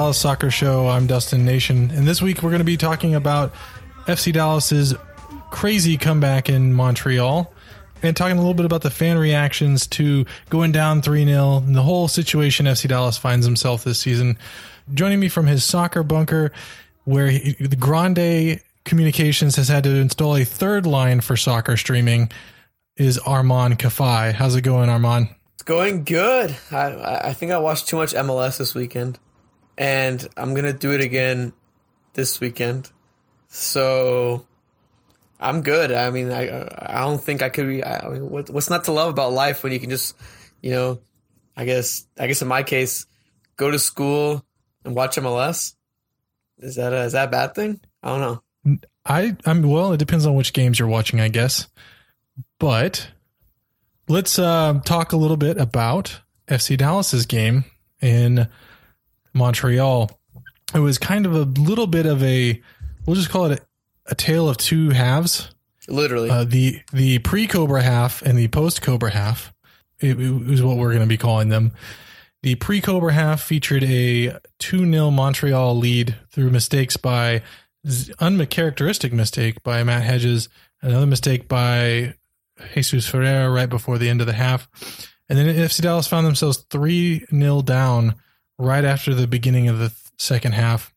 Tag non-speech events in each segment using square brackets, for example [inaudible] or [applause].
Dallas Soccer Show. I'm Dustin Nation, and this week we're going to be talking about FC Dallas's crazy comeback in Montreal and talking a little bit about the fan reactions to going down 3 0 and the whole situation FC Dallas finds himself this season. Joining me from his soccer bunker, where he, the Grande Communications has had to install a third line for soccer streaming, is Arman Kafai. How's it going, Arman? It's going good. I I think I watched too much MLS this weekend, and I'm gonna do it again this weekend. So I'm good. I mean, I I don't think I could be. I mean, what, what's not to love about life when you can just, you know, I guess I guess in my case, go to school and watch MLS. Is that a, is that a bad thing? I don't know. I I'm well. It depends on which games you're watching, I guess. But let's uh, talk a little bit about FC Dallas's game in Montreal. It was kind of a little bit of a we'll just call it a, a tale of two halves. Literally, Uh, the the pre Cobra half and the post Cobra half it, it was what we're going to be calling them. The pre Cobra half featured a 2 0 Montreal lead through mistakes by uncharacteristic mistake by Matt Hedges, another mistake by Jesus Ferreira right before the end of the half. And then FC Dallas found themselves 3 0 down right after the beginning of the second half.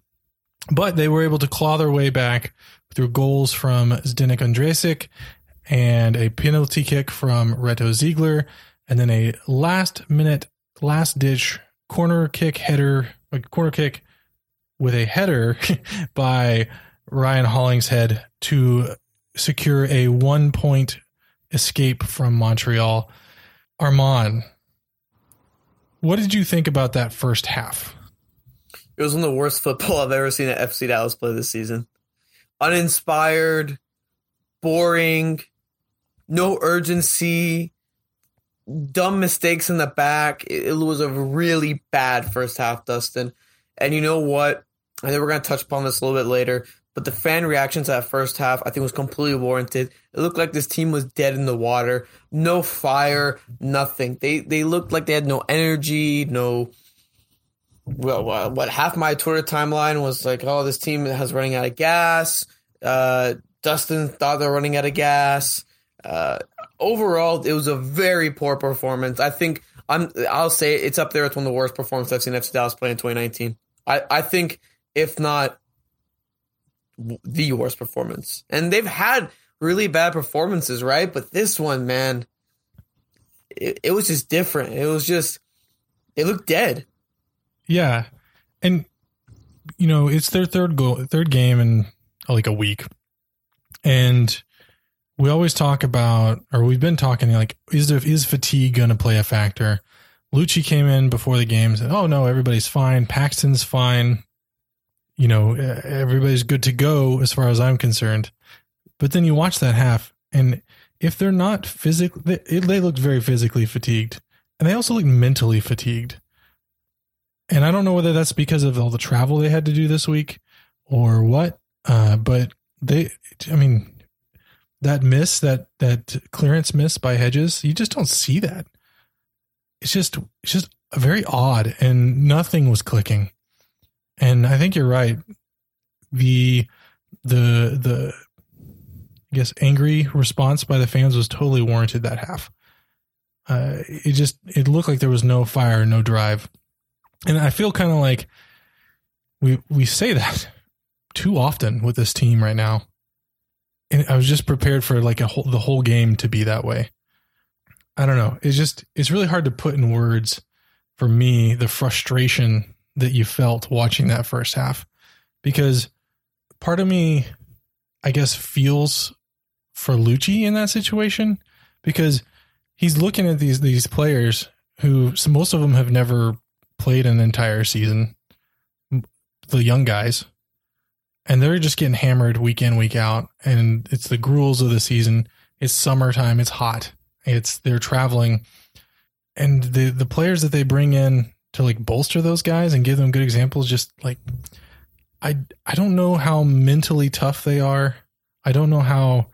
But they were able to claw their way back through goals from Zdenek Ondrasek and a penalty kick from Reto Ziegler, and then a last minute, last ditch corner kick header, a corner kick with a header [laughs] by Ryan Hollingshead to secure a one point escape from Montreal. Arman, what did you think about that first half? it was one of the worst football I've ever seen at FC Dallas play this season. Uninspired, boring, no urgency, dumb mistakes in the back. It, was a really bad first half, Dustin. And you know what? I think we're going to touch upon this a little bit later, but the fan reaction to that first half, I think, was completely warranted. It looked like this team was dead in the water, no fire, nothing. They they looked like they had no energy, no. Well, what, half my Twitter timeline was like, oh, this team has running out of gas. Uh, Dustin thought they're running out of gas. Uh, overall, it was a very poor performance. I think I'm. I'll say it's up there. It's one of the worst performances I've seen FC Dallas play in 2019. I I think if not the worst performance. And they've had really bad performances, right? But this one, man, it, it was just different. It was just, it looked dead. Yeah. And you know, it's their third goal, third game in like a week. And we always talk about or we've been talking like is there, is fatigue going to play a factor? Luchi came in before the game said, "Oh no, everybody's fine. Paxton's fine. You know, everybody's good to go as far as I'm concerned." But then you watch that half and if they're not physically they, they looked very physically fatigued and they also look mentally fatigued. And I don't know whether that's because of all the travel they had to do this week or what. Uh, but they, I mean, that miss, that that clearance miss by Hedges, you just don't see that. It's just, it's just very odd, and nothing was clicking. And I think you're right. The the the I guess angry response by the fans was totally warranted that half. Uh, it just it looked like there was no fire, no drive and I feel kind of like we we say that [laughs] too often with this team right now. And I was just prepared for like a whole the whole game to be that way. I don't know. It's just it's really hard to put in words for me the frustration that you felt watching that first half because part of me I guess feels for Luchi in that situation because he's looking at these these players who most of them have never played an entire season, the young guys, and they're just getting hammered week in, week out. And it's the gruels of the season. It's summertime. It's hot. It's they're traveling, and the the players that they bring in to like bolster those guys and give them good examples. Just like I I don't know how mentally tough they are. I don't know how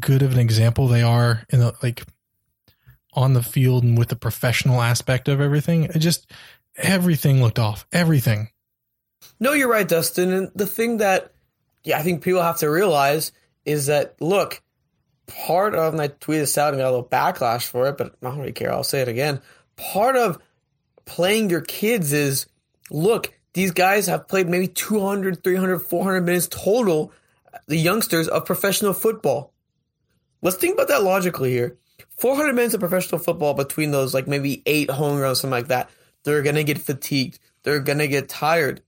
good of an example they are in the like on the field and with the professional aspect of everything. It just everything looked off. Everything. No, you're right, Dustin. And the thing that yeah, I think people have to realize is that look, part of and I tweeted this out and got a little backlash for it, but I don't really care. I'll say it again. Part of playing your kids is look, these guys have played maybe 200, 300, 400 minutes total, the youngsters of professional football. Let's think about that logically here. 400 minutes of professional football between those, like maybe eight home runs, something like that. They're going to get fatigued. They're going to get tired.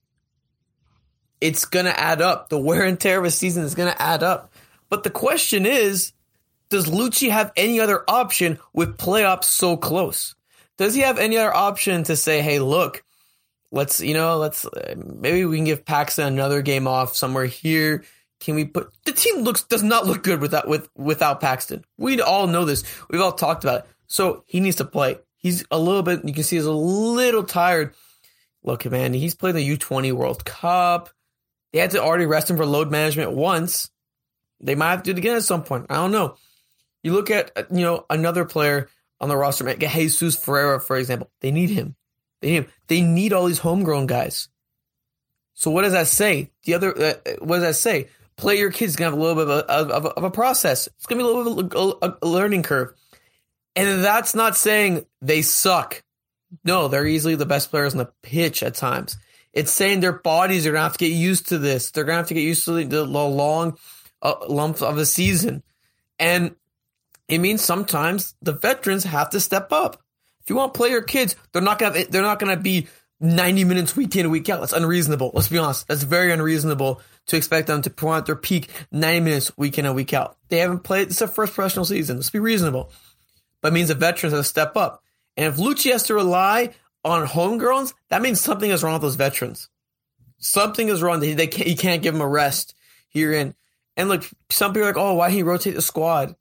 It's going to add up. The wear and tear of a season is going to add up. But the question is, does Luchi have any other option with playoffs so close? Does he have any other option to say, hey, look, let's, you know, let's, uh, maybe we can give Paxton another game off somewhere here. Can we put the team looks does not look good without with without Paxton. We all know this. We've all talked about it. So he needs to play. He's a little bit. You can see he's a little tired. Look, man, he's played the U twenty World Cup. They had to already rest him for load management once. They might have to do it again at some point. I don't know. You look at you know another player on the roster, man, Jesus Ferreira, for example. They need him. They need him. They need all these homegrown guys. So what does that say? The other, uh, what does that say? Play your kids gonna have a little bit of a, of, of a process. It's gonna be a little bit of a, learning curve, and that's not saying they suck. No, they're easily the best players on the pitch at times. It's saying their bodies are gonna have to get used to this. They're gonna have to get used to the, the long uh, lumps of a season, and it means sometimes the veterans have to step up. If you want to play your kids, they're not gonna they're not gonna be 90 minutes week in and week out. That's unreasonable. Let's be honest. That's very unreasonable to expect them to perform at their peak 90 minutes week in and week out. They haven't played. It's their first professional season. Let's be reasonable. But means the veterans have to step up. And if Luchi has to rely on homegrowns, that means something is wrong with those veterans. Something is wrong. They, they can't, you can't give them a rest here in. And look, some people are like, oh, why he rotate the squad?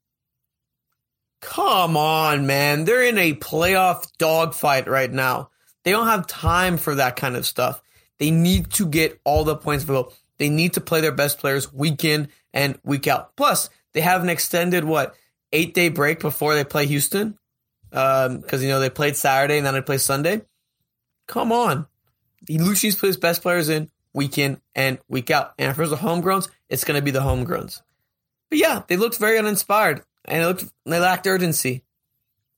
Come on, man. They're in a playoff dogfight right now. They don't have time for that kind of stuff. They need to get all the points available. They need to play their best players week in and week out. Plus, they have an extended what eight day break before they play Houston, because um, you know they played Saturday and then they play Sunday. Come on, Luchi's put his best players in week in and week out. And if there's the homegrowns, it's going to be the homegrowns. But yeah, they looked very uninspired and it looked they lacked urgency.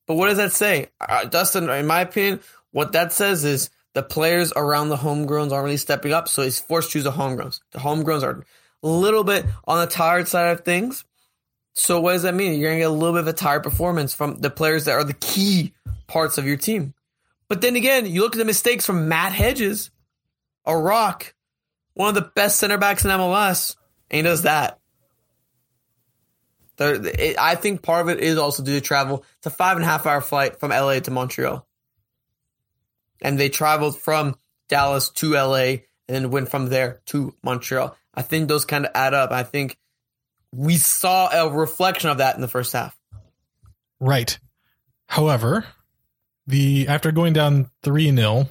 But what does that say, uh, Dustin? In my opinion, what that says is the players around the homegrowns aren't really stepping up, so he's forced to choose the homegrowns. The homegrowns are a little bit on the tired side of things. So what does that mean? You're gonna get a little bit of a tired performance from the players that are the key parts of your team. But then again, you look at the mistakes from Matt Hedges, a rock, one of the best center backs in MLS, and he does that. I think part of it is also due to travel. It's a five and a half hour flight from LA to Montreal and they traveled from Dallas to LA and then went from there to Montreal. I think those kind of add up. I think we saw a reflection of that in the first half. Right. However, the after going down 3 0,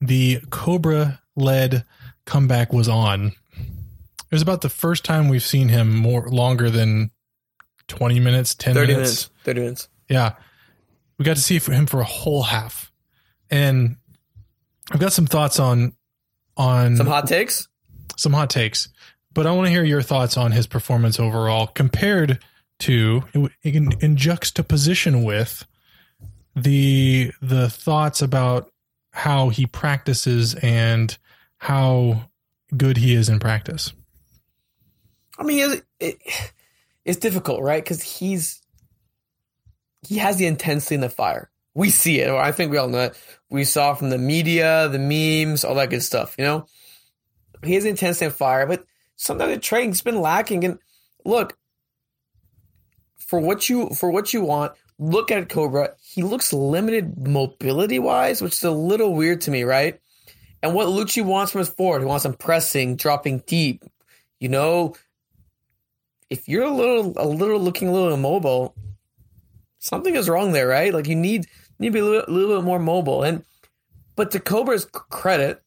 the Cobra led comeback was on. It was about the first time we've seen him more longer than 20 minutes, 10 30 minutes. minutes. 30 minutes. Yeah. We got to see him for a whole half and I've got some thoughts on on some hot takes. Some hot takes, but I want to hear your thoughts on his performance overall compared to in, in juxtaposition with the the thoughts about how he practices and how good he is in practice. I mean, it, it, it's difficult, right? Because he's he has the intensity and the fire we see it. I think we all know it. We saw from the media, the memes, all that good stuff. You know, he has intensity and fire, but sometimes the training's been lacking. And look, for what you for what you want, look at Cobra. He looks limited mobility wise, which is a little weird to me, right? And what Luchi wants from his forward, he wants him pressing, dropping deep. You know, if you're a little a little looking a little immobile, something is wrong there, right? Like you need need to be a little, little bit more mobile. And but to Cobra's credit,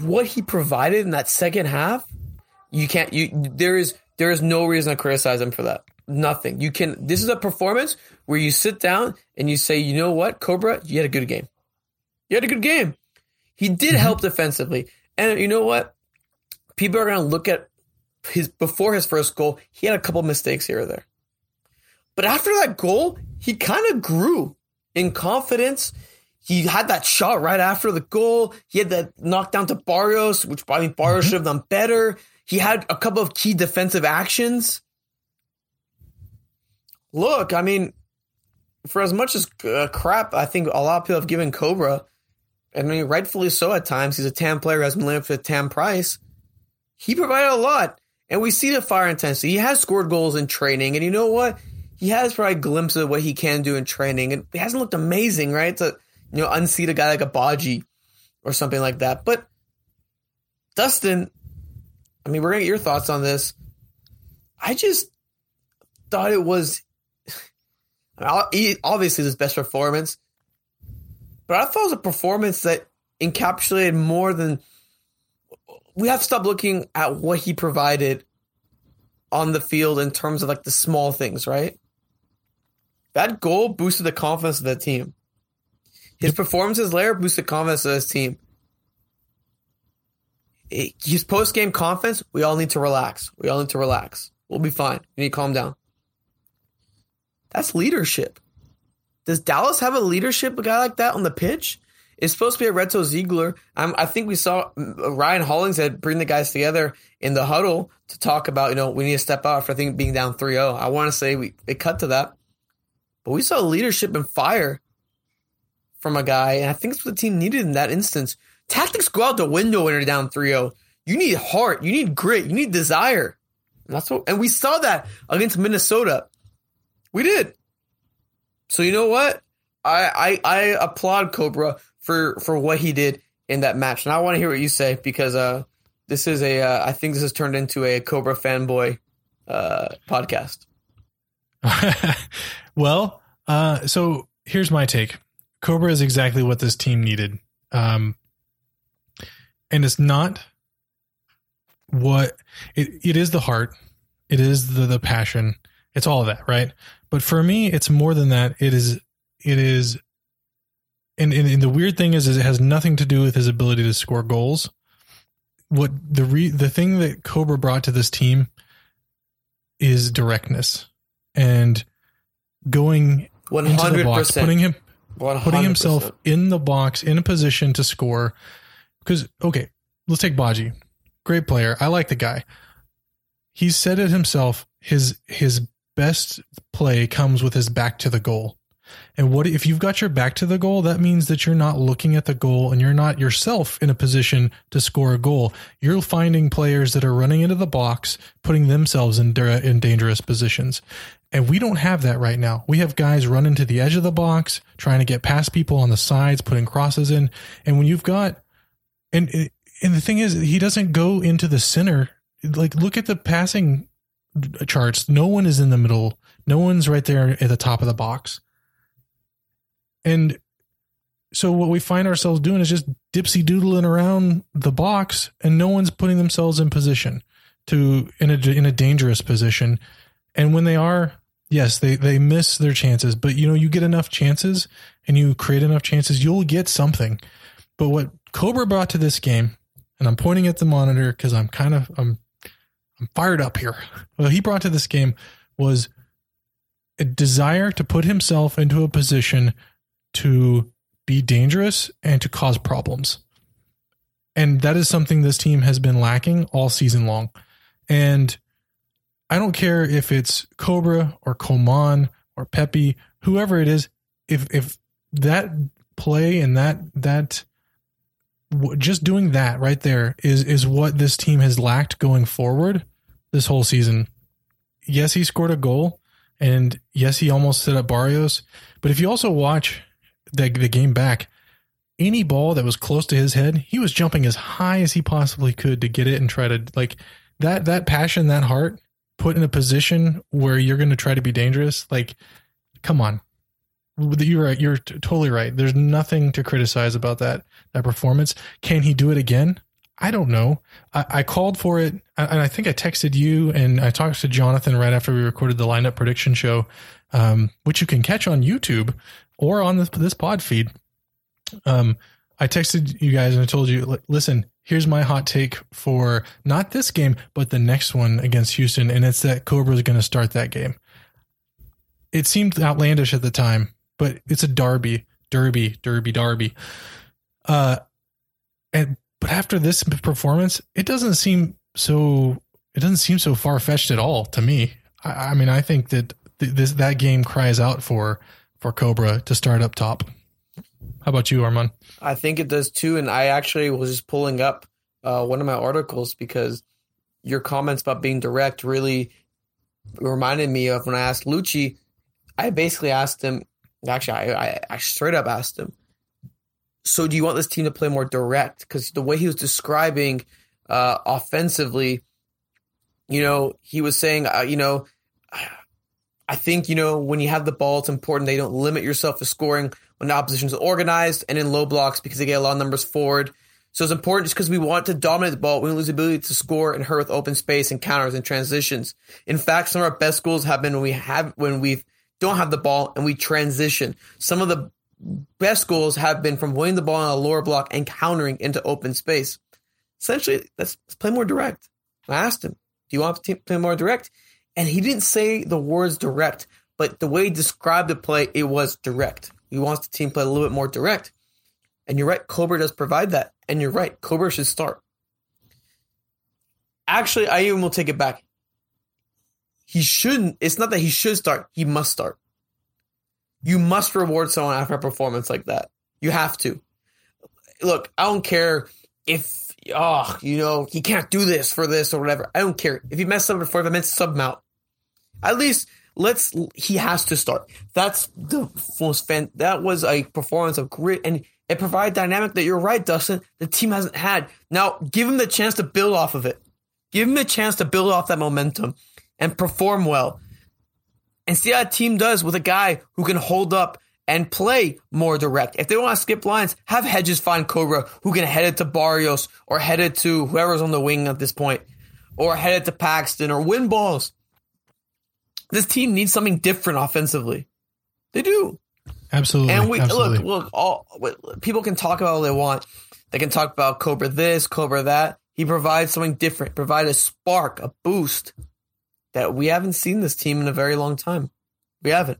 what he provided in that second half, you can't you there is there is no reason to criticize him for that. Nothing. You can this is a performance where you sit down and you say, you know what, Cobra, you had a good game. You had a good game. He did Mhm. help defensively. And you know what? People are going to look at his before his first goal, he had a couple mistakes here or there. But after that goal, he kind of grew in confidence. He had that shot right after the goal. He had that knockdown to Barrios, which I think Barrios Mhm. should have done better. He had a couple of key defensive actions. Look, I mean, for as much as uh, crap I think a lot of people have given Cobra, I mean, rightfully so at times. He's a TAM player who has been living for the TAM price. He provided a lot, and we see the fire intensity. He has scored goals in training, and you know what? He has provided glimpses of what he can do in training, and it hasn't looked amazing, right? To you know, unseat a guy like a Badji or something like that. But Dustin, I mean, we're gonna get your thoughts on this. I just thought it was he- obviously his best performance, but I thought it was a performance that encapsulated more than. We have to stop looking at what he provided on the field in terms of like the small things, right? That goal boosted the confidence of the team. His Yep. performances later boosted confidence of his team. His post game confidence, we all need to relax. We all need to relax. We'll be fine. We need to calm down. That's leadership. Does Dallas have a leadership a guy like that on the pitch? It's supposed to be a Reto Ziegler. Um, I think we saw uh, Ryan Hollingshead bring the guys together in the huddle to talk about, you know, we need to step out for I think being down 3-0. I want to say we it cut to that. But we saw leadership and fire from a guy, and I think it's what the team needed in that instance. Tactics go out the window when you're down 3-0. You need heart, you need grit, you need desire. And that's what and we saw that against Minnesota. We did. So you know what? I I, I applaud Cobra for for what he did in that match, and I want to hear what you say because uh, this is a uh, I think this has turned into a Cobra fanboy uh, podcast. [laughs] well, uh, so here's my take. Cobra is exactly what this team needed. Um, and it's not what it, it is the heart. It is the, the passion. It's all of that, right? But for me, it's more than that. It is, it is, and, and, and the weird thing is, is it has nothing to do with his ability to score goals. What the re, the thing that Cobra brought to this team is directness and going One into the box, putting him putting himself in the box in a position to score. Because okay, let's take Badji, great player. I like the guy. He said it himself. His his best play comes with his back to the goal. And what if you've got your back to the goal? That means that you're not looking at the goal and you're not yourself in a position to score a goal. You're finding players that are running into the box, putting themselves in in dangerous positions. And we don't have that right now. We have guys running to the edge of the box, trying to get past people on the sides, putting crosses in. And when you've got, and and the thing is, he doesn't go into the center. Like, look at the passing charts. No one is in the middle. No one's right there at the top of the box. And so what we find ourselves doing is just dipsy doodling around the box, and no one's putting themselves in position to in a in a dangerous position. And when they are, yes, they they miss their chances. But you know, you get enough chances and you create enough chances, you'll get something. But what Cobra brought to this game, and I'm pointing at the monitor because I'm kind of I'm I'm fired up here. What he brought to this game was a desire to put himself into a position to be dangerous and to cause problems. And that is something this team has been lacking all season long. And I don't care if it's Cobra or Coman or Pepi, whoever it is, if if that play and that that just doing that right there is is what this team has lacked going forward this whole season. Yes, he scored a goal, and yes, he almost set up Barrios. But if you also watch the the game back, any ball that was close to his head, he was jumping as high as he possibly could to get it and try to like that that passion, that heart, put in a position where you're going to try to be dangerous. Like, come on, you're right. You're t- totally right. There's nothing to criticize about that that performance. Can he do it again? I don't know. I, I called for it, and I think I texted you, and I talked to Jonathan right after we recorded the lineup prediction show, um, which you can catch on YouTube or on this this pod feed. Um, I texted you guys and I told you, listen, here's my hot take for not this game, but the next one against Houston, and it's that Cobra is going to start that game. It seemed outlandish at the time, but it's a derby, derby, derby, derby. Uh, and but after this performance, it doesn't seem so. It doesn't seem so far fetched at all to me. I, I mean, I think that th- this that game cries out for for Cobra to start up top. How about you, Arman? I think it does too. And I actually was just pulling up uh, one of my articles because your comments about being direct really reminded me of when I asked Luchi. I basically asked him, actually, I, I, I straight up asked him, so do you want this team to play more direct? Because the way he was describing uh, offensively, you know, he was saying, uh, you know, I think, you know, when you have the ball, it's important they don't limit yourself to scoring when the opposition's organized and in low blocks because they get a lot of numbers forward. So it's important just because we want to dominate the ball. We lose the ability to score and hurt with open space and counters and transitions. In fact, some of our best goals have been when we have when we don't have the ball and we transition. Some of the best goals have been from winning the ball on a lower block and countering into open space. Essentially, let's, let's play more direct. I asked him, "Do you want to play more direct?" And he didn't say the words direct, but the way he described the play, it was direct. He wants the team play a little bit more direct. And you're right, Cobra does provide that. And you're right, Cobra should start. Actually, I even will take it back. He shouldn't. It's not that he should start. He must start. You must reward someone after a performance like that. You have to. Look, I don't care if, oh, you know, he can't do this for this or whatever. I don't care. If he messed up before, if I meant sub him out, at least let's, he has to start. That's the most fan. That was a performance of grit and it provided dynamic that you're right, Dustin. The team hasn't had. Now, give him the chance to build off of it. Give him the chance to build off that momentum and perform well. And see how a team does with a guy who can hold up and play more direct. If they want to skip lines, have Hedges find Cobra who can head it to Barrios or head it to whoever's on the wing at this point, or head it to Paxton or win balls. This team needs something different offensively. They do. Absolutely. And we absolutely. look, look, all people can talk about all they want. They can talk about Cobra this, Cobra that. He provides something different, provide a spark, a boost that we haven't seen this team in a very long time. We haven't.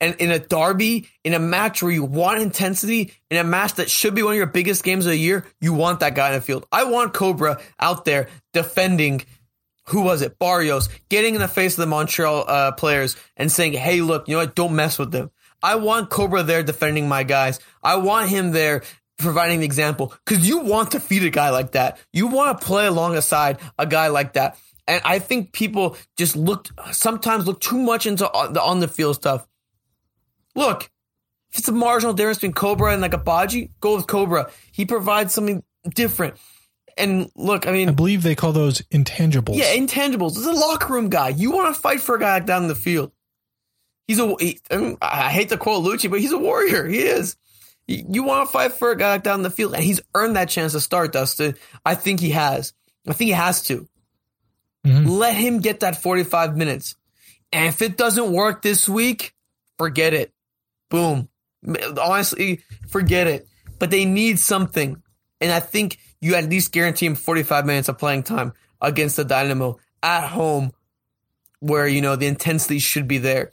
And in a derby, in a match where you want intensity, in a match that should be one of your biggest games of the year, you want that guy in the field. I want Cobra out there defending. Who was it? Barrios getting in the face of the Montreal uh, players and saying, "Hey, look, you know what? Don't mess with them." I want Cobra there defending my guys. I want him there providing the example because you want to feed a guy like that. You want to play alongside a guy like that. And I think people just looked sometimes look too much into the on the field stuff. Look, if it's a marginal difference between Cobra and like a Badji, go with Cobra. He provides something different. And look, I mean, I believe they call those intangibles. yeah, intangibles. Is a locker room guy. You want to fight for a guy down in the field. He's a. He, I, mean, I hate to quote Luchi, but he's a warrior. He is. You, want to fight for a guy down in the field, and he's earned that chance to start. Dustin, I think he has. I think he has to. Mhm. Let him get that forty-five minutes, and if it doesn't work this week, forget it. Boom. Honestly, forget it. But they need something, and I think you at least guarantee him forty-five minutes of playing time against the Dynamo at home, where you know the intensity should be there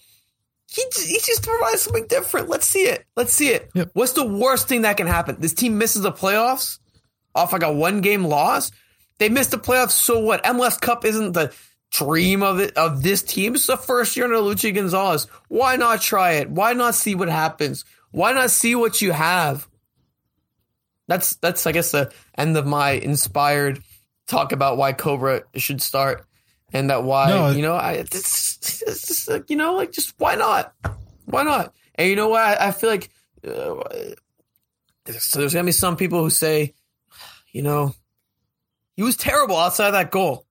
he, he just provides something different. Let's see it. Let's see it. Yep. What's the worst thing that can happen? This team misses the playoffs off like a one game loss. They missed the playoffs. So what? MLS Cup isn't the dream of it of this team. It's the first year under Luchi Gonzalez. Why not try it? Why not see what happens? Why not see what you have? That's that's I guess the end of my inspired talk about why Cobra should start and that why No, you know I it's, it's just like you know like just why not? Why not? And you know what? I, I feel like uh, so there's gonna be some people who say you know he was terrible outside of that goal.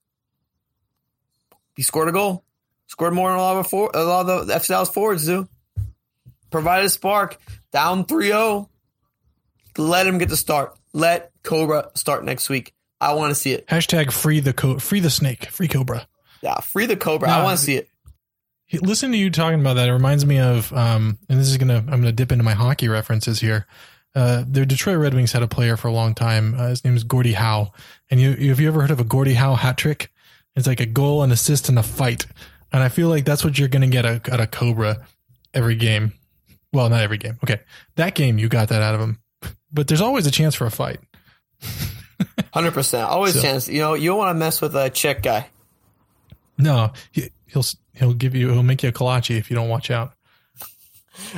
He scored a goal. Scored more than a lot of for, a lot of the FC Dallas forwards do. Provided a spark. Down 3-0 let him get the start let Cobra start next week I want to see it Hashtag free the co- free the snake, free cobra. yeah free the Cobra I want to see it Listen to you talking about that. It reminds me of, um, and this is gonna I'm gonna dip into my hockey references here. uh, the Detroit Red Wings had a player for a long time. Uh, his name is Gordie Howe. And you, have you ever heard of a Gordie Howe hat trick? It's like a goal, an assist, and a fight. And I feel like that's what you're going to get at a Cobra every game. Well, not every game. Okay. That game, you got that out of him. But there's always a chance for a fight. Hundred percent, always so, chance. You know, you don't want to mess with a Czech guy. No, he, he'll he'll give you he'll make you a kolache if you don't watch out.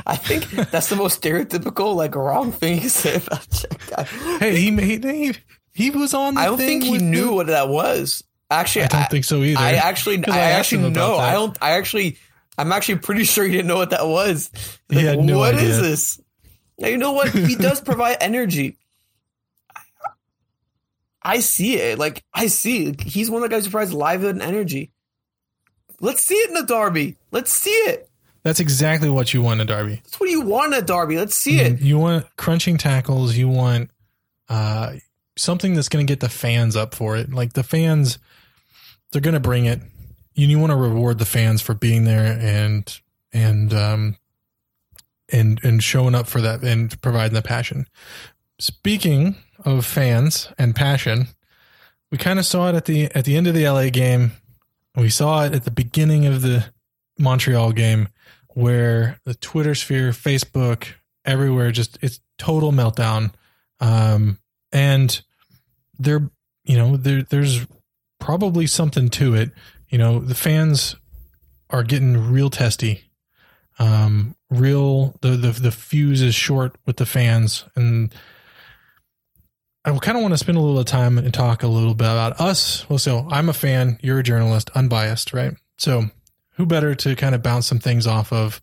I think that's the most stereotypical, like wrong thing to say about Czech guy. Hey, he made he, he was on. I don't think he knew the, what that was. Actually, I don't I, think so either. I actually, I, I actually know. I don't. I actually, I'm actually pretty sure he didn't know what that was. Like, no what idea. is this? Now, you know what? He does [laughs] provide energy. I see it. Like I see. He's one of the guys who provides live and energy. Let's see it in the derby. Let's see it. That's exactly what you want in a derby. That's what you want in a derby. Let's see it. You want crunching tackles. You want uh, something that's going to get the fans up for it. Like the fans, they're going to bring it. You, you want to reward the fans for being there and and um and and showing up for that and providing the passion. Speaking of fans and passion, we kind of saw it at the at the end of the LA game. We saw it at the beginning of the Montreal game where the Twitter sphere, Facebook, everywhere just it's total meltdown. Um, and there, you know, there there's probably something to it. You know, the fans are getting real testy. Um, real the the the fuse is short with the fans and I kind of want to spend a little time and talk a little bit about us. Well, so I'm a fan, you're a journalist, unbiased, right? So who better to kind of bounce some things off of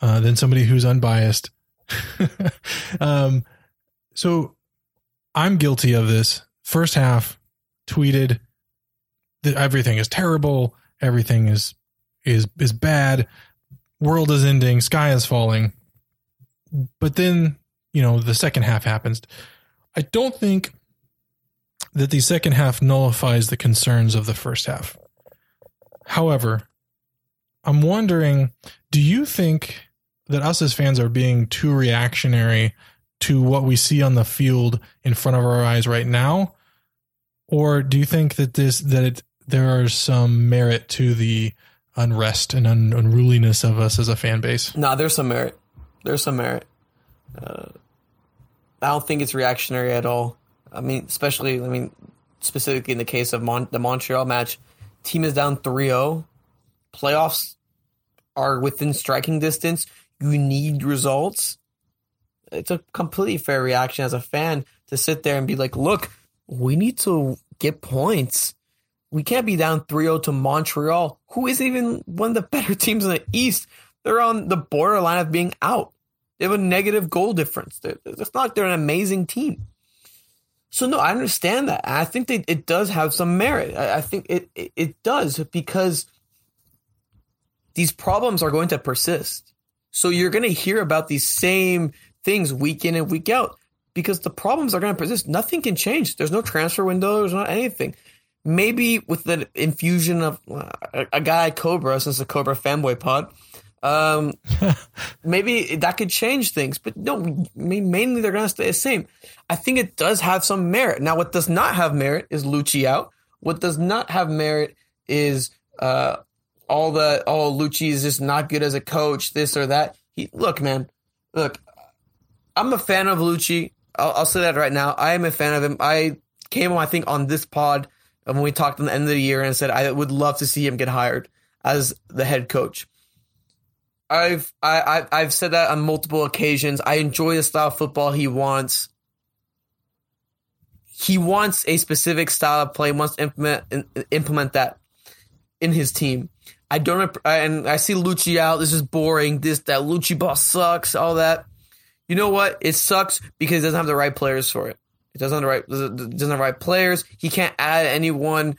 uh, than somebody who's unbiased? [laughs] um, so I'm guilty of this. First half, tweeted that everything is terrible, everything is is is bad, world is ending, sky is falling. But then, you know, the second half happens. I don't think that the second half nullifies the concerns of the first half. However, I'm wondering do you think that us as fans are being too reactionary to what we see on the field in front of our eyes right now? Or do you think that this that it, there are some merit to the unrest and un, unruliness of us as a fan base? No, nah, there's some merit. There's some merit. Uh, I don't think it's reactionary at all. I mean, especially, I mean, specifically in the case of Mon- the Montreal match, team is down 3-0. Playoffs are within striking distance. You need results. It's a completely fair reaction as a fan to sit there and be like, look, we need to get points. We can't be down 3-0 to Montreal, who isn't even one of the better [laughs] teams in the East. They're on the borderline of being out. They have a negative goal difference. it's not like they're an amazing team. So no, I understand that. I think that it does have some merit. I, I think it, it, it does because these problems are going to persist. So you're going to hear about these same things week in and week out because the problems are going to persist. Nothing can change. There's no transfer window. There's not anything. Maybe with the infusion of uh, a, a guy Cobra, since the Cobra fanboy pod, um, [laughs] maybe that could change things, but no, mainly they're going to stay the same. I think it does have some merit. Now, what does not have merit is Luchi out. What does not have merit is uh, all the oh Luchi is just not good as a coach, this or that. He look, man, look, I'm a fan of Luchi. I'll, I'll say that right now. I am a fan of him. I came I think, on this pod when we talked at the end of the year and said I would love to see him get hired as the head coach. I've I, I've said that on multiple occasions. I enjoy the style of football he wants. He wants a specific style of play. Wants to implement implement that in his team. I don't and I see Luchi out. This is boring. This that Luchi boss sucks. All that. You know what? It sucks because he doesn't have the right players for it. It doesn't have the right doesn't have the right players. He can't add anyone.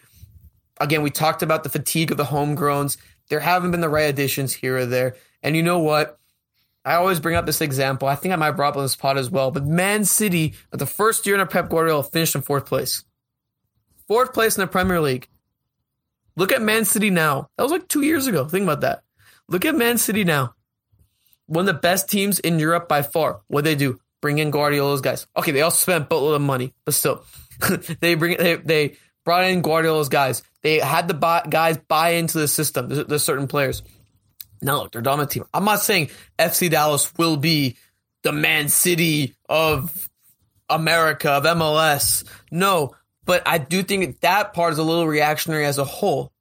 Again, we talked about the fatigue of the homegrowns. There haven't been the right additions here or there. And you know what? I always bring up this example. I think I might have brought up on this pod as well. But Man City, the first year in a Pep Guardiola, finished in fourth place. Fourth place in the Premier League. Look at Man City now. That was like two years ago. Think about that. Look at Man City now. One of the best teams in Europe by far. What they do? Bring in Guardiola's guys. Okay, they also spent a boatload of money, but still, [laughs] they bring they they brought in Guardiola's guys. They had the buy, guys buy into the system. There's, certain players. Now look, they're dominant team. I'm not saying FC Dallas will be the Man City of America of MLS. No, but I do think that part is a little reactionary as a whole,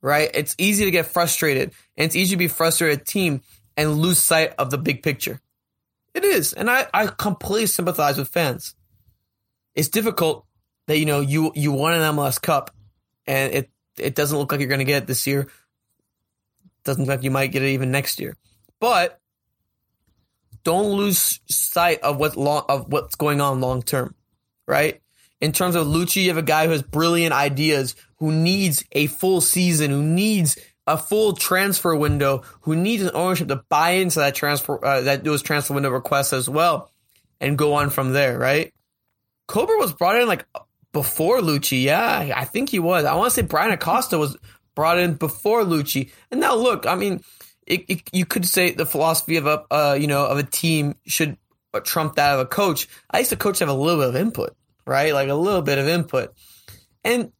right? It's easy to get frustrated, and it's easy to be frustrated team and lose sight of the big picture. It is, and I, I completely sympathize with fans. It's difficult that you know you you won an MLS Cup, and it it doesn't look like you're going to get it this year. Doesn't look like you might get it even next year, but don't lose sight of what long of what's going on long term, right? In terms of Luchi, you have a guy who has brilliant ideas, who needs a full season, who needs a full transfer window, who needs an ownership to buy into that transfer uh, that those transfer window requests as well, and go on from there, right? Cobra was brought in like before Luchi, yeah, I think he was. I want to say Bryan Acosta was brought in before Luchi, and now look, I mean, it, it, you could say the philosophy of a uh, you know of a team should trump that of a coach. I used to coach have a little bit of input, right? Like a little bit of input, and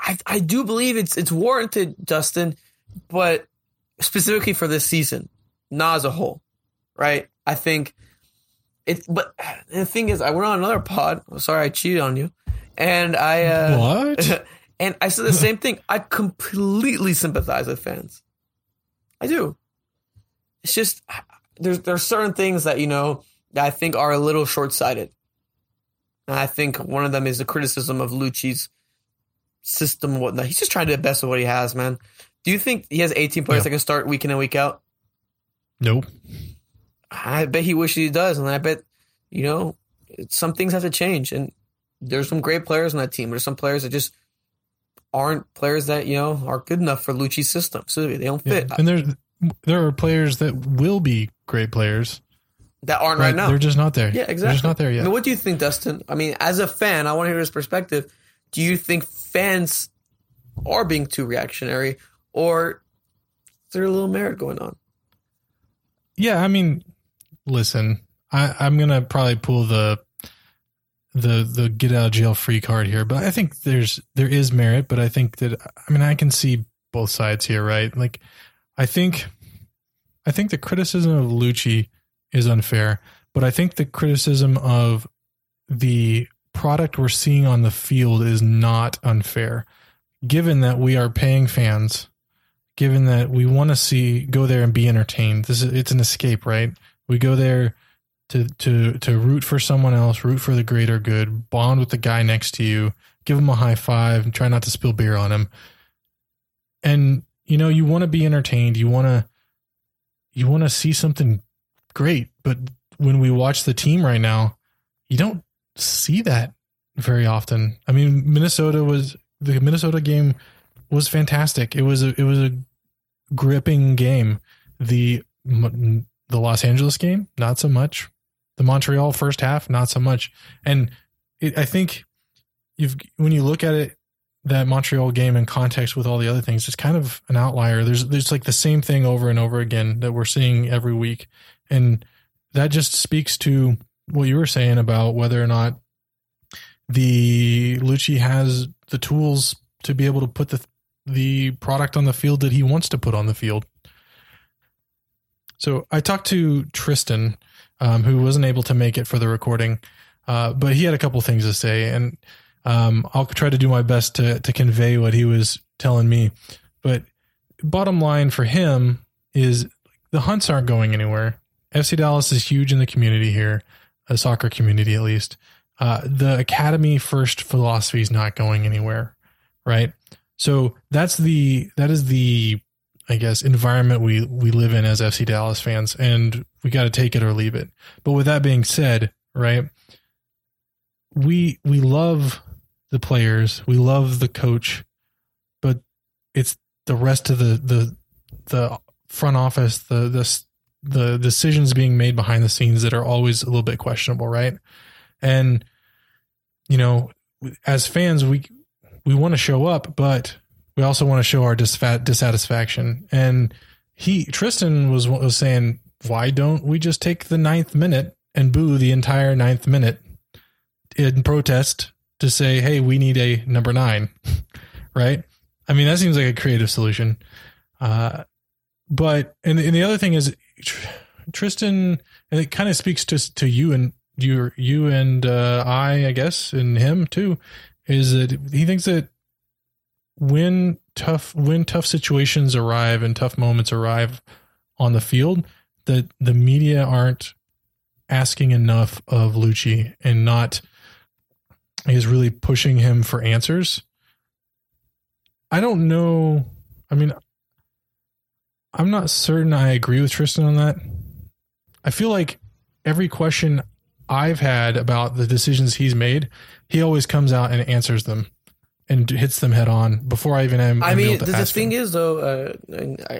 I, I do believe it's it's warranted, Justin, but specifically for this season, not as a whole, right? I think it. But the thing is, I went on another pod. Sorry, I cheated on you, and I uh, what? [laughs] and I said the same thing. I completely sympathize with fans. I do. It's just there's there's certain things that you know that I think are a little short sighted. I think one of them is the criticism of Luchi's system whatnot. He's just trying to do the best of what he has, man. Do you think he has 18 players Yeah. that can start week in and week out? Nope. I bet he wishes he does, and I bet you know some things have to change. And there's some great players on that team. There's some players that just aren't players that you know are good enough for Luchi's system. So they don't Yeah. fit And there there are players that will be great players. that aren't right now. They're just not there. Yeah, exactly. They're just not there I yet. mean, what do you think, Dustin? I mean, as a fan, I want to hear his perspective. Do you think fans are being too reactionary, or is there a little merit going on? Yeah, I mean, listen, I, I'm gonna probably pull the the the get out of jail free card here, but I think there's there is merit, but I think that I mean I can see both sides here, right? Like, I think I think the criticism of Luchi is unfair, but I think the criticism of the product we're seeing on the field is not unfair, given that we are paying fans given that we want to see go there and be entertained. This is it's an escape, right? We go there to to to root for someone else, root for the greater good, bond with the guy next to you, give him a high five, and try not to spill beer on him. And you know, you want to be entertained, you want to you want to see something great, but when we watch the team right now, you don't see that very often. I mean, Minnesota was the Minnesota game was fantastic. It was a it was a gripping game. The the Los Angeles game, not so much. The Montreal first half, not so much. And it, I think you've when you look at it, that Montreal game in context with all the other things, it's kind of an outlier. There's there's like the same thing over and over again that we're seeing every week, and that just speaks to what you were saying about whether or not the Luchi has the tools to be able to put the the product on the field that he wants to put on the field. So I talked to Tristan, um, who wasn't able to make it for the recording, uh, but he had a couple things to say, and um, I'll try to do my best to to convey what he was telling me. But bottom line for him is the hunts aren't going anywhere. FC Dallas is huge in the community here, a soccer community at least. Uh, the academy first philosophy is not going anywhere, right? So that's the that is the I guess environment we we live in as FC Dallas fans, and we got to take it or leave it. But with that being said, right, we we love the players, we love the coach, but it's the rest of the the the front office, the the the decisions being made behind the scenes that are always a little bit questionable, right? And you know, as fans, we we want to show up, but we also want to show our dissatisfaction. And he Tristan was was saying, why don't we just take the ninth minute and boo the entire ninth minute in protest to say, "Hey, we need a number nine. [laughs] right? I mean, that seems like a creative solution. Uh, but and, and the other thing is, Tristan, and it kind of speaks to to you and you you and uh, I, I guess, and him too, is that he thinks that when tough when tough situations arrive and tough moments arrive on the field, that the media aren't asking enough of Luchi and not is really pushing him for answers. I don't know. I mean, I'm not certain I agree with Tristan on that. I feel like every question I've had about the decisions he's made, he always comes out and answers them and hits them head on before I even am. I mean, the, the thing him. is, though, uh,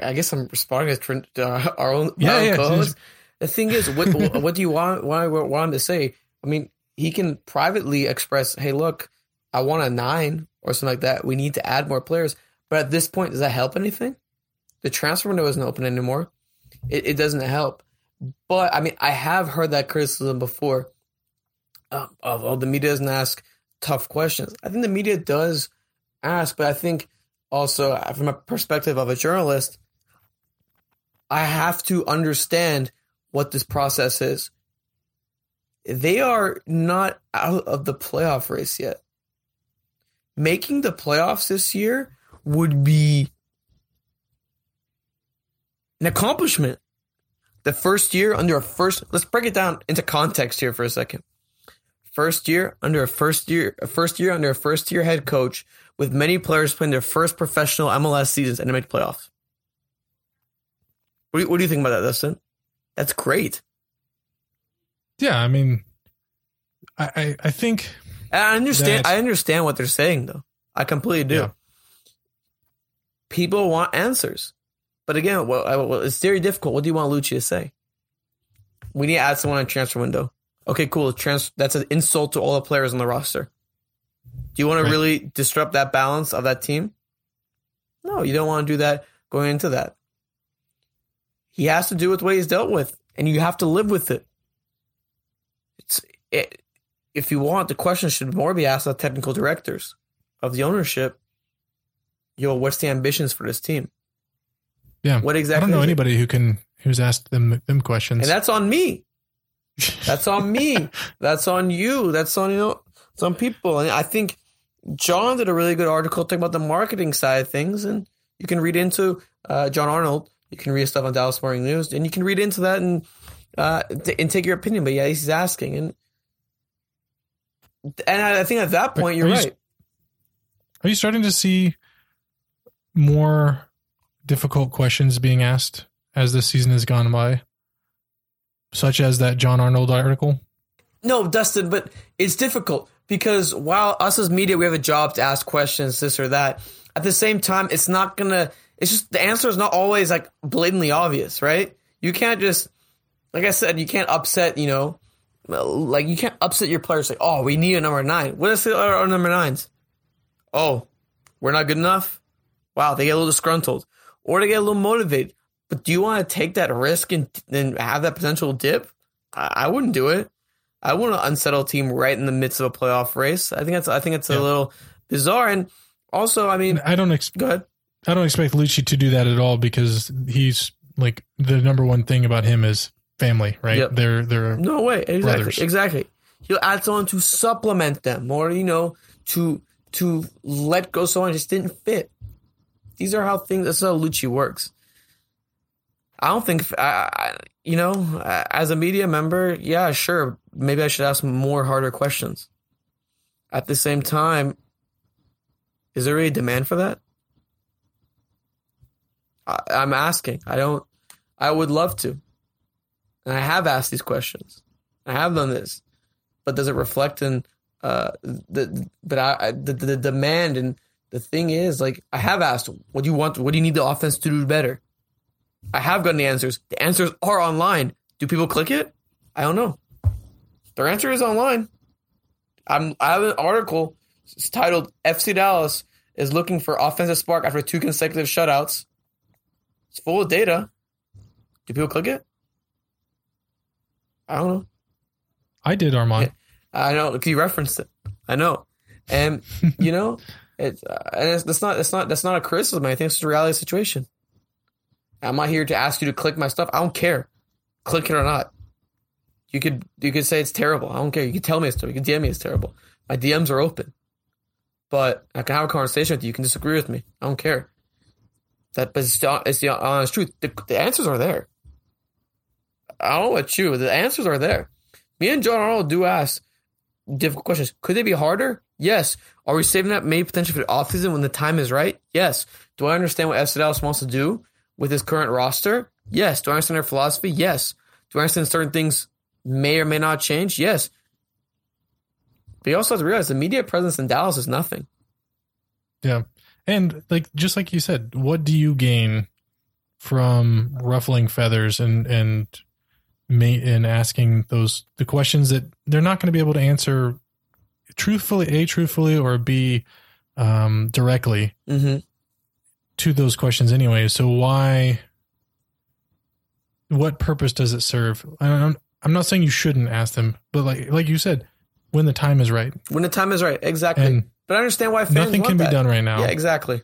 I, guess I'm responding to uh, [laughs] our own, yeah, our yeah, co-host. The thing is, what [laughs] what do you want? What I want him to say? I mean, he can privately express, "Hey, look, I want a nine or something like that. We need to add more players." But at this point, does that help anything? The transfer window isn't open anymore. It, it doesn't help. But I mean, I have heard that criticism before. Uh, of oh, the media doesn't ask tough questions. I think the media does ask, but I think also uh, from a perspective of a journalist, I have to understand what this process is. They are not out of the playoff race yet. Making the playoffs this year would be an accomplishment. The first year under a first, let's break it down into context here for a second. First year under a first year, a first year under a first year head coach with many players playing their first professional MLS seasons and to make playoffs. What do, you, what do you think about that, Dustin? That's great. Yeah, I mean, I I, I think I understand. I understand what they're saying, though. I completely do. Yeah. People want answers. But again, well, well, it's very difficult. What do you want Luchi to say? We need to add someone on transfer window. Okay, cool. Trans- that's an insult to all the players on the roster. Do you want right. to really disrupt that balance of that team? No, you don't want to do that going into that. He has to do with what he's dealt with, and you have to live with it. It's it, if you want, the question should more be asked of technical directors of the ownership. Yo, what's the ambitions for this team? Yeah. What exactly? I don't know anybody who can who's asked them them questions. And that's on me. That's on me. [laughs] that's on you. That's on you know some people. And I think John did a really good article talking about the marketing side of things, and you can read into uh, John Arnold. You can read stuff on Dallas Morning News, and you can read into that and uh, t- and take your opinion. But yeah, he's asking, and and I think at that point, you're are you, right. Are you starting to see more difficult questions being asked as this season has gone by, such as that John Arnold article? No, Dustin, but it's difficult because while us as media, we have a job to ask questions, this or that. At the same time, it's not gonna. It's just the answer is not always like blatantly obvious, right? You can't just, like I said, you can't upset. You know, like you can't upset your players. Like, oh, we need a number nine. What is our number nines? Oh, we're not good enough. Wow, they get a little disgruntled or to get a little motivated. But do you want to take that risk and, and have that potential dip? I, I wouldn't do it. I want to unsettle a team right in the midst of a playoff race. I think that's I think it's yeah. a little bizarre. And also, I mean, I don't ex- go. I don't expect Luchi to do that at all because he's like the number one thing about him is family, right? Yep. They're they're no way exactly brothers. exactly. He'll add someone to supplement them, or you know, to to let go someone just didn't fit. These are how things. That's how Luchi works. I don't think, I, you know, as a media member, yeah, sure, maybe I should ask more harder questions. At the same time, is there really demand for that? I, I'm asking. I don't. I would love to, and I have asked these questions. I have done this, but does it reflect in uh the but I the, the demand and the thing is, like, I have asked, what do you want? What do you need the offense to do better? I have gotten the answers. The answers are online. Do people click it? I don't know. Their answer is online. I'm, I have an article. It's titled FC Dallas is looking for offensive spark after two consecutive shutouts. It's full of data. Do people click it? I don't know. I did, Arman. I know. You referenced it. I know, and [laughs] you know, uh, and it's, that's not that's not that's not a criticism. I think it's just a reality situation. I'm not here to ask you to click my stuff. I don't care, click it or not. You could you could say it's terrible. I don't care. You can tell me it's terrible. You can DM me it's terrible. My DMs are open, but I can have a conversation with you. You can disagree with me. I don't care. That, but it's the, it's the honest truth. The, the answers are there. I don't know about you. The answers are there. Me and John Arnold do ask difficult questions. Could they be harder? Yes. Are we saving that maybe potentially for the offseason when the time is right? Yes. Do I understand what Dallas wants to do with his current roster? Yes. Do I understand their philosophy? Yes. Do I understand certain things may or may not change? Yes. But you also have to realize the media presence in Dallas is nothing. Yeah. And like just like you said, what do you gain from ruffling feathers and and mate and asking those the questions that they're not going to be able to answer truthfully, a truthfully or b um, directly Mm-hmm. to those questions anyway. So why? What purpose does it serve? I'm I'm not saying you shouldn't ask them, but like like you said, when the time is right, When the time is right. Exactly. and but I understand why nothing can be done right now. Yeah, exactly.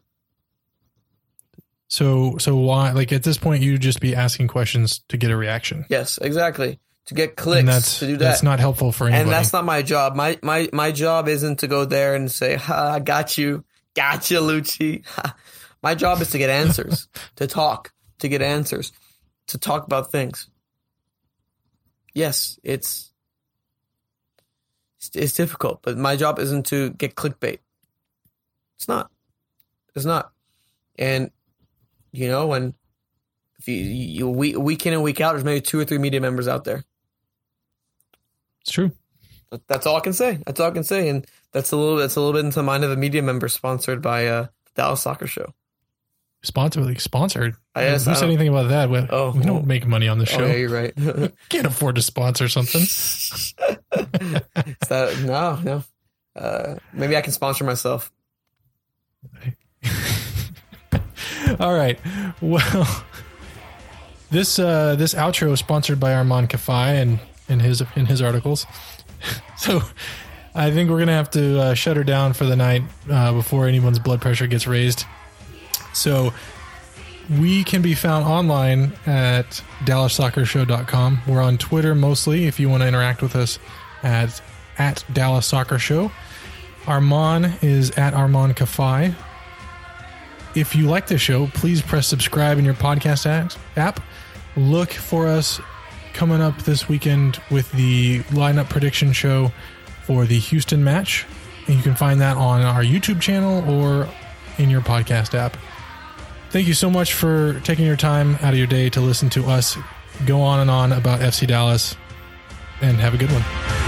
So so why like at this point you just be asking questions to get a reaction. Yes, exactly. To get clicks, and that's to do that. that's not helpful for anybody. and that's not my job. My my my job isn't to go there and say, ha, I got you. Got you, Luchi. [laughs] my job is to get answers, [laughs] to talk, to get answers, to talk about things. Yes, it's it's, it's difficult, but my job isn't to get clickbait. It's not. It's not. And you know, and if you, you week, week in and week out, there's maybe two or three media members out there. it's true. That- That's all I can say. That's all I can say, and that's a little. That's a little bit into the mind of a media member sponsored by uh, Dallas Soccer Show. Sponsored, like sponsored. I guess Who I said anything about that? We, Oh, we don't oh. make money on the show. Oh, yeah, you're right. [laughs] [laughs] Can't afford to sponsor something. [laughs] that no, no? Uh, maybe I can sponsor myself. [laughs] All right. Well, [laughs] this uh, this outro is sponsored by Arman Kafai and in his in his articles. [laughs] So I think we're gonna have to uh, shut her down for the night uh, before anyone's blood pressure gets raised. So we can be found online at DallasSoccerShow.com. We're on Twitter mostly if you want to interact with us at at Dallas Soccer Show. Arman is at Arman Kafai. If you like this show, please press subscribe in your podcast app. Look for us coming up this weekend with the lineup prediction show for the Houston match. And you can find that on our YouTube channel or in your podcast app. Thank you so much for taking your time out of your day to listen to us go on and on about FC Dallas. And have a good one.